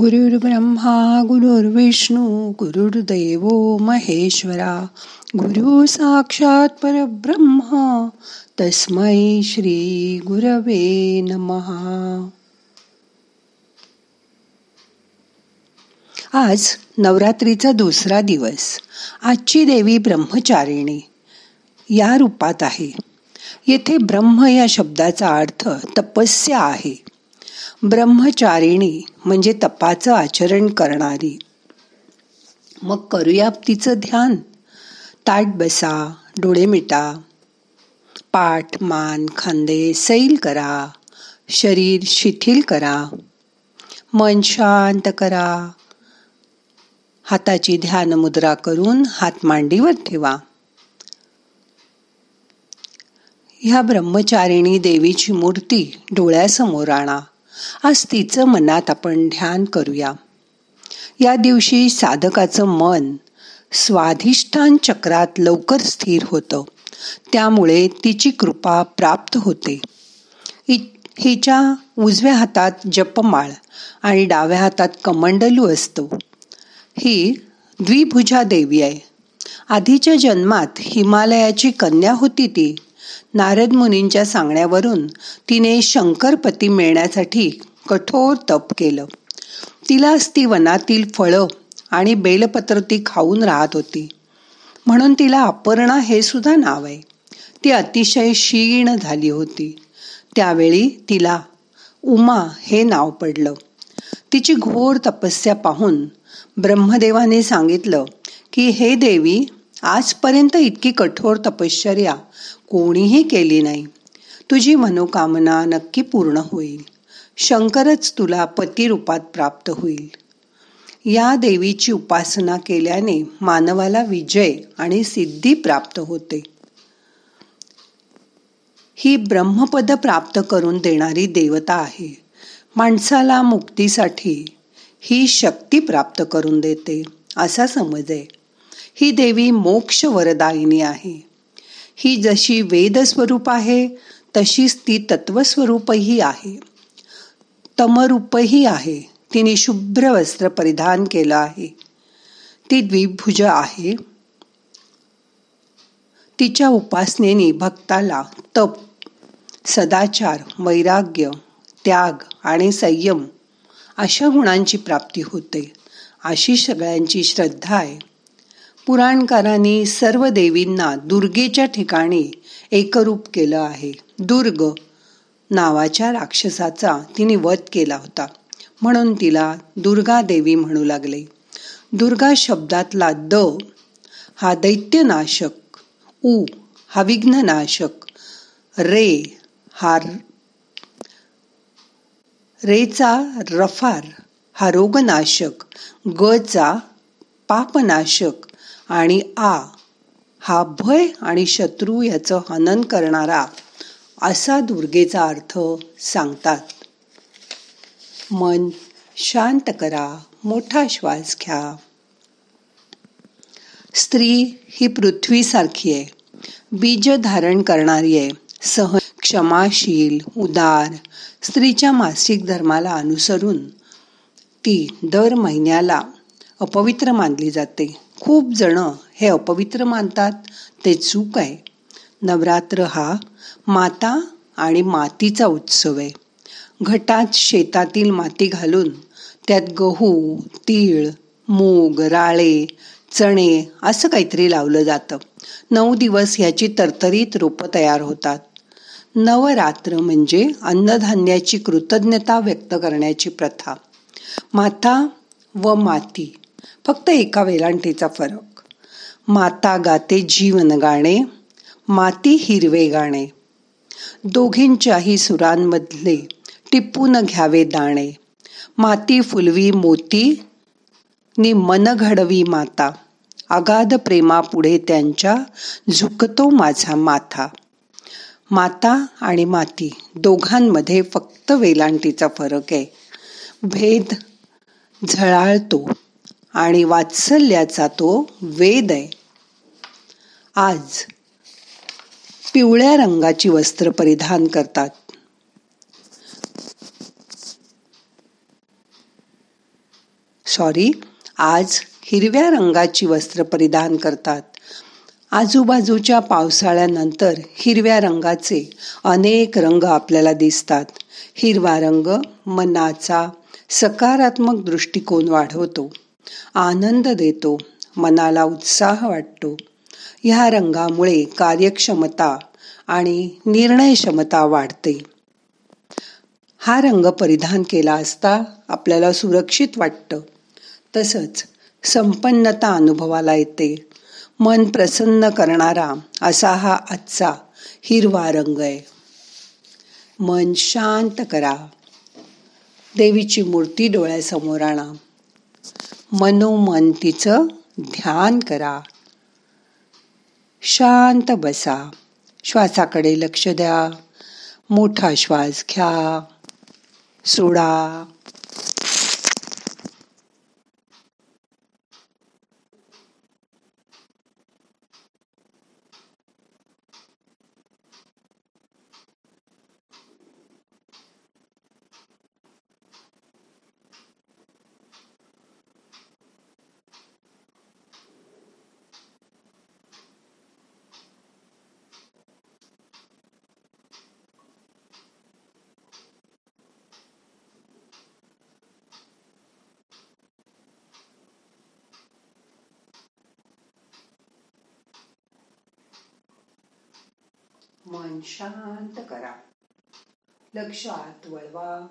गुरुर् ब्रह्मा गुरुर्विष्णू गुरुर्देव महेश्वरा गुरु साक्षात परब्रह्मा तस्मै श्री गुरवे नमहा आज नवरात्रीचा दुसरा दिवस. आजची देवी ब्रह्मचारिणी या रूपात आहे. येथे ब्रह्म या शब्दाचा अर्थ तपस्या आहे. ब्रह्मचारिणी म्हणजे तपाचं आचरण करणारी. मग करूया तिचं ध्यान. ताट बसा डोळे मिटा. पाठ मान खांदे सैल करा. शरीर शिथिल करा. मन शांत करा. हाताची ध्यान मुद्रा करून हात मांडीवर ठेवा. ह्या ब्रह्मचारिणी देवीची मूर्ती डोळ्यासमोर आणा. आज तिचं मनात आपण ध्यान करूया. या दिवशी साधकाचं मन स्वाधिष्ठान चक्रात लवकर स्थिर होतं. त्यामुळे तिची कृपा प्राप्त होते. हिच्या उजव्या हातात जपमाळ आणि डाव्या हातात कमंडलू असतो. ही द्विभुजा देवी आहे. आधीच्या जन्मात हिमालयाची कन्या होती ती. नारद मुनींच्या सांगण्यावरून तिने शंकरपती मिळण्यासाठी कठोर तप केलं. तिलाच ती वनातील फळं आणि बेलपत्र ती खाऊन राहत होती. म्हणून तिला अपर्णा हे सुद्धा नाव आहे. ती अतिशय क्षीण झाली होती. त्यावेळी तिला उमा हे नाव पडलं. तिची घोर तपस्या पाहून ब्रह्मदेवाने सांगितलं की हे देवी आजपर्यंत इतकी कठोर तपश्चर्या कोणीही केली नाही. तुझी मनोकामना नक्की पूर्ण होईल. शंकरच तुला पतिरूपात प्राप्त होईल. या देवीची उपासना केल्याने मानवाला विजय आणि सिद्धी प्राप्त होते. ही ब्रह्मपद प्राप्त करून देणारी देवता आहे. माणसाला मुक्तीसाठी ही शक्ती प्राप्त करून देते असा समज आहे. ही देवी मोक्ष वरदायिनी आहे. ही जशी वेद स्वरूप आहे तशीच ती तत्वस्वरूपही आहे. तमरूपही आहे. तिने शुभ्र वस्त्र परिधान केलं आहे. ती द्विभुज आहे. तिच्या उपासनेने भक्ताला तप सदाचार वैराग्य त्याग आणि संयम अशा गुणांची प्राप्ती होते. अशी सगळ्यांची श्रद्धा आहे. पुराणकारांनी सर्व देवींना दुर्गेच्या ठिकाणी एकरूप केलं आहे. दुर्ग नावाच्या राक्षसाचा तिने वध केला होता. म्हणून तिला दुर्गा देवी म्हणू लागले. दुर्गा शब्दातला द हा दैत्यनाशक उ हा विघ्ननाशक रे हा रेचा रफार हा रोगनाशक गचा पापनाशक आणि आ हा भय आणि शत्रू याचं हनन करणारा असा दुर्गेचा अर्थ सांगतात. मन शांत करा मोठा श्वास घ्या. स्त्री ही पृथ्वीसारखी आहे. बीज धारण करणारी आहे. सह क्षमाशील उदार स्त्रीच्या मासिक धर्माला अनुसरून ती दर महिन्याला अपवित्र मानली जाते. खूप जण हे अपवित्र मानतात. ते चूक आहे. नवरात्र हा माता आणि मातीचा उत्सव आहे. घटात शेतातील माती घालून त्यात गहू तीळ मूग राळे चणे असं काहीतरी लावलं जातं. नऊ दिवस ह्याची तरतरीत रोपं तयार होतात. नवरात्र म्हणजे अन्नधान्याची कृतज्ञता व्यक्त करण्याची प्रथा. माता व माती फक्त एका वेलांटीचा फरक. माता गाते जीवन गाणे माती हिरवे गाणे. दोघींच्याही सुरांमधले टिपून घ्यावे दाणे. माती फुलवी मोती नि मन घडवी माता. अगाध प्रेमापुढे त्यांच्या झुकतो माझा माथा. माता आणि माती दोघांमध्ये फक्त वेलांटीचा फरक आहे. भेद झळाळतो. आणि वात्सल्याचा तो वेद आहे. आज पिवळ्या रंगाची वस्त्र परिधान करतात. सॉरी आज हिरव्या रंगाची वस्त्र परिधान करतात. आजूबाजूच्या पावसाळ्यानंतर हिरव्या रंगाचे अनेक रंग आपल्याला दिसतात. हिरवा रंग मनाचा सकारात्मक दृष्टिकोन वाढवतो. आनंद देतो मनाला उत्साह वाटतो. ह्या रंगामुळे कार्यक्षमता आणि निर्णय क्षमता वाढते. हा रंग परिधान केला असता आपल्याला सुरक्षित वाटतं. तसंच संपन्नता अनुभवाला येते. मन प्रसन्न करणारा असा हा आजचा हिरवा रंग आहे. मन शांत करा. देवीची मूर्ती डोळ्यासमोर आणा. मनोमन तिचं ध्यान करा. शांत बसा. श्वासाकडे लक्ष द्या. मोठा श्वास घ्या. सोडा. मन शांत करा. लक्ष आत वळवा.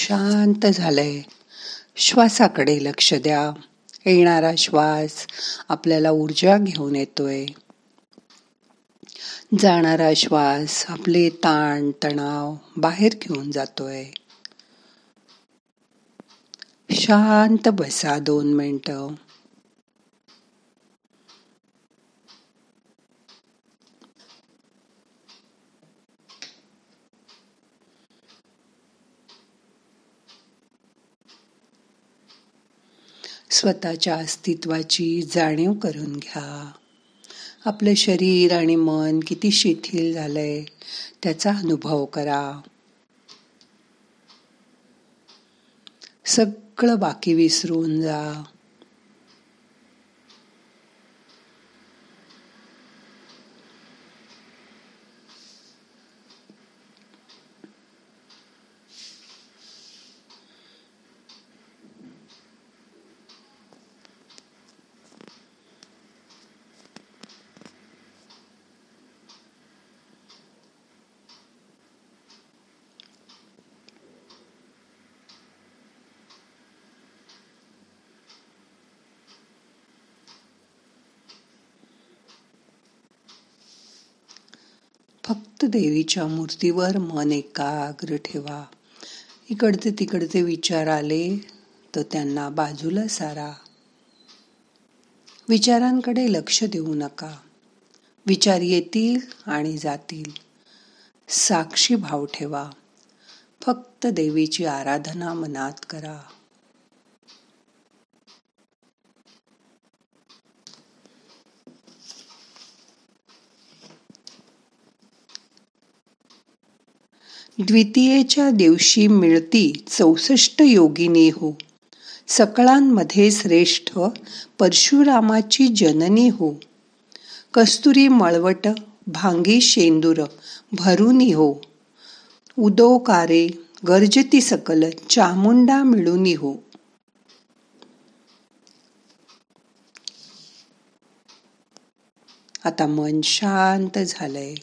शांत झालंय. श्वासाकडे लक्ष द्या. येणारा श्वास आपल्याला ऊर्जा घेऊन येतोय. जाणारा श्वास आपले ताण तणाव बाहेर घेऊन जातोय. शांत बसा दोन मिनटं. स्वतःच्या अस्तित्वाची जाणीव करून घ्या. आपलं शरीर आणि मन किती शिथिल झालंय त्याचा अनुभव करा. सगळं बाकी विसरून जा. फक्त देवीच्या मूर्तीवर मन एकाग्र ठेवा. इकडचे तिकडचे विचार आले तर त्यांना बाजूला सारा. विचारांकडे लक्ष देऊ नका. विचार येतील आणि जातील. साक्षी भाव ठेवा. फक्त देवीची आराधना मनात करा. द्वितीयेच्या दिवशी मिळती चौसष्ट योगिनी हो. सकळांमध्ये श्रेष्ठ परशुरामाची जननी हो. कस्तुरी मळवट भांगी शेंदूर भरुनी हो. उदोकारे गर्जती सकल चामुंडा मिळूनी हो. आता मन शांत झालंय.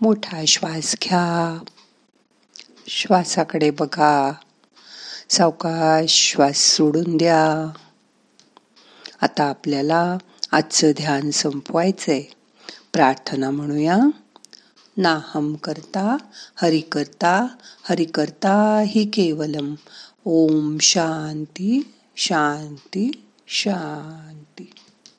मोठा श्वास घ्या. श्वासाकडे बघा. सावकाश श्वास सोडून द्या. आता आपल्याला आजचं ध्यान संपवायचंय. प्रार्थना म्हणूया. नाहम करता हरि करता हरि करता हि केवलम. ओम शांती शांती शांती.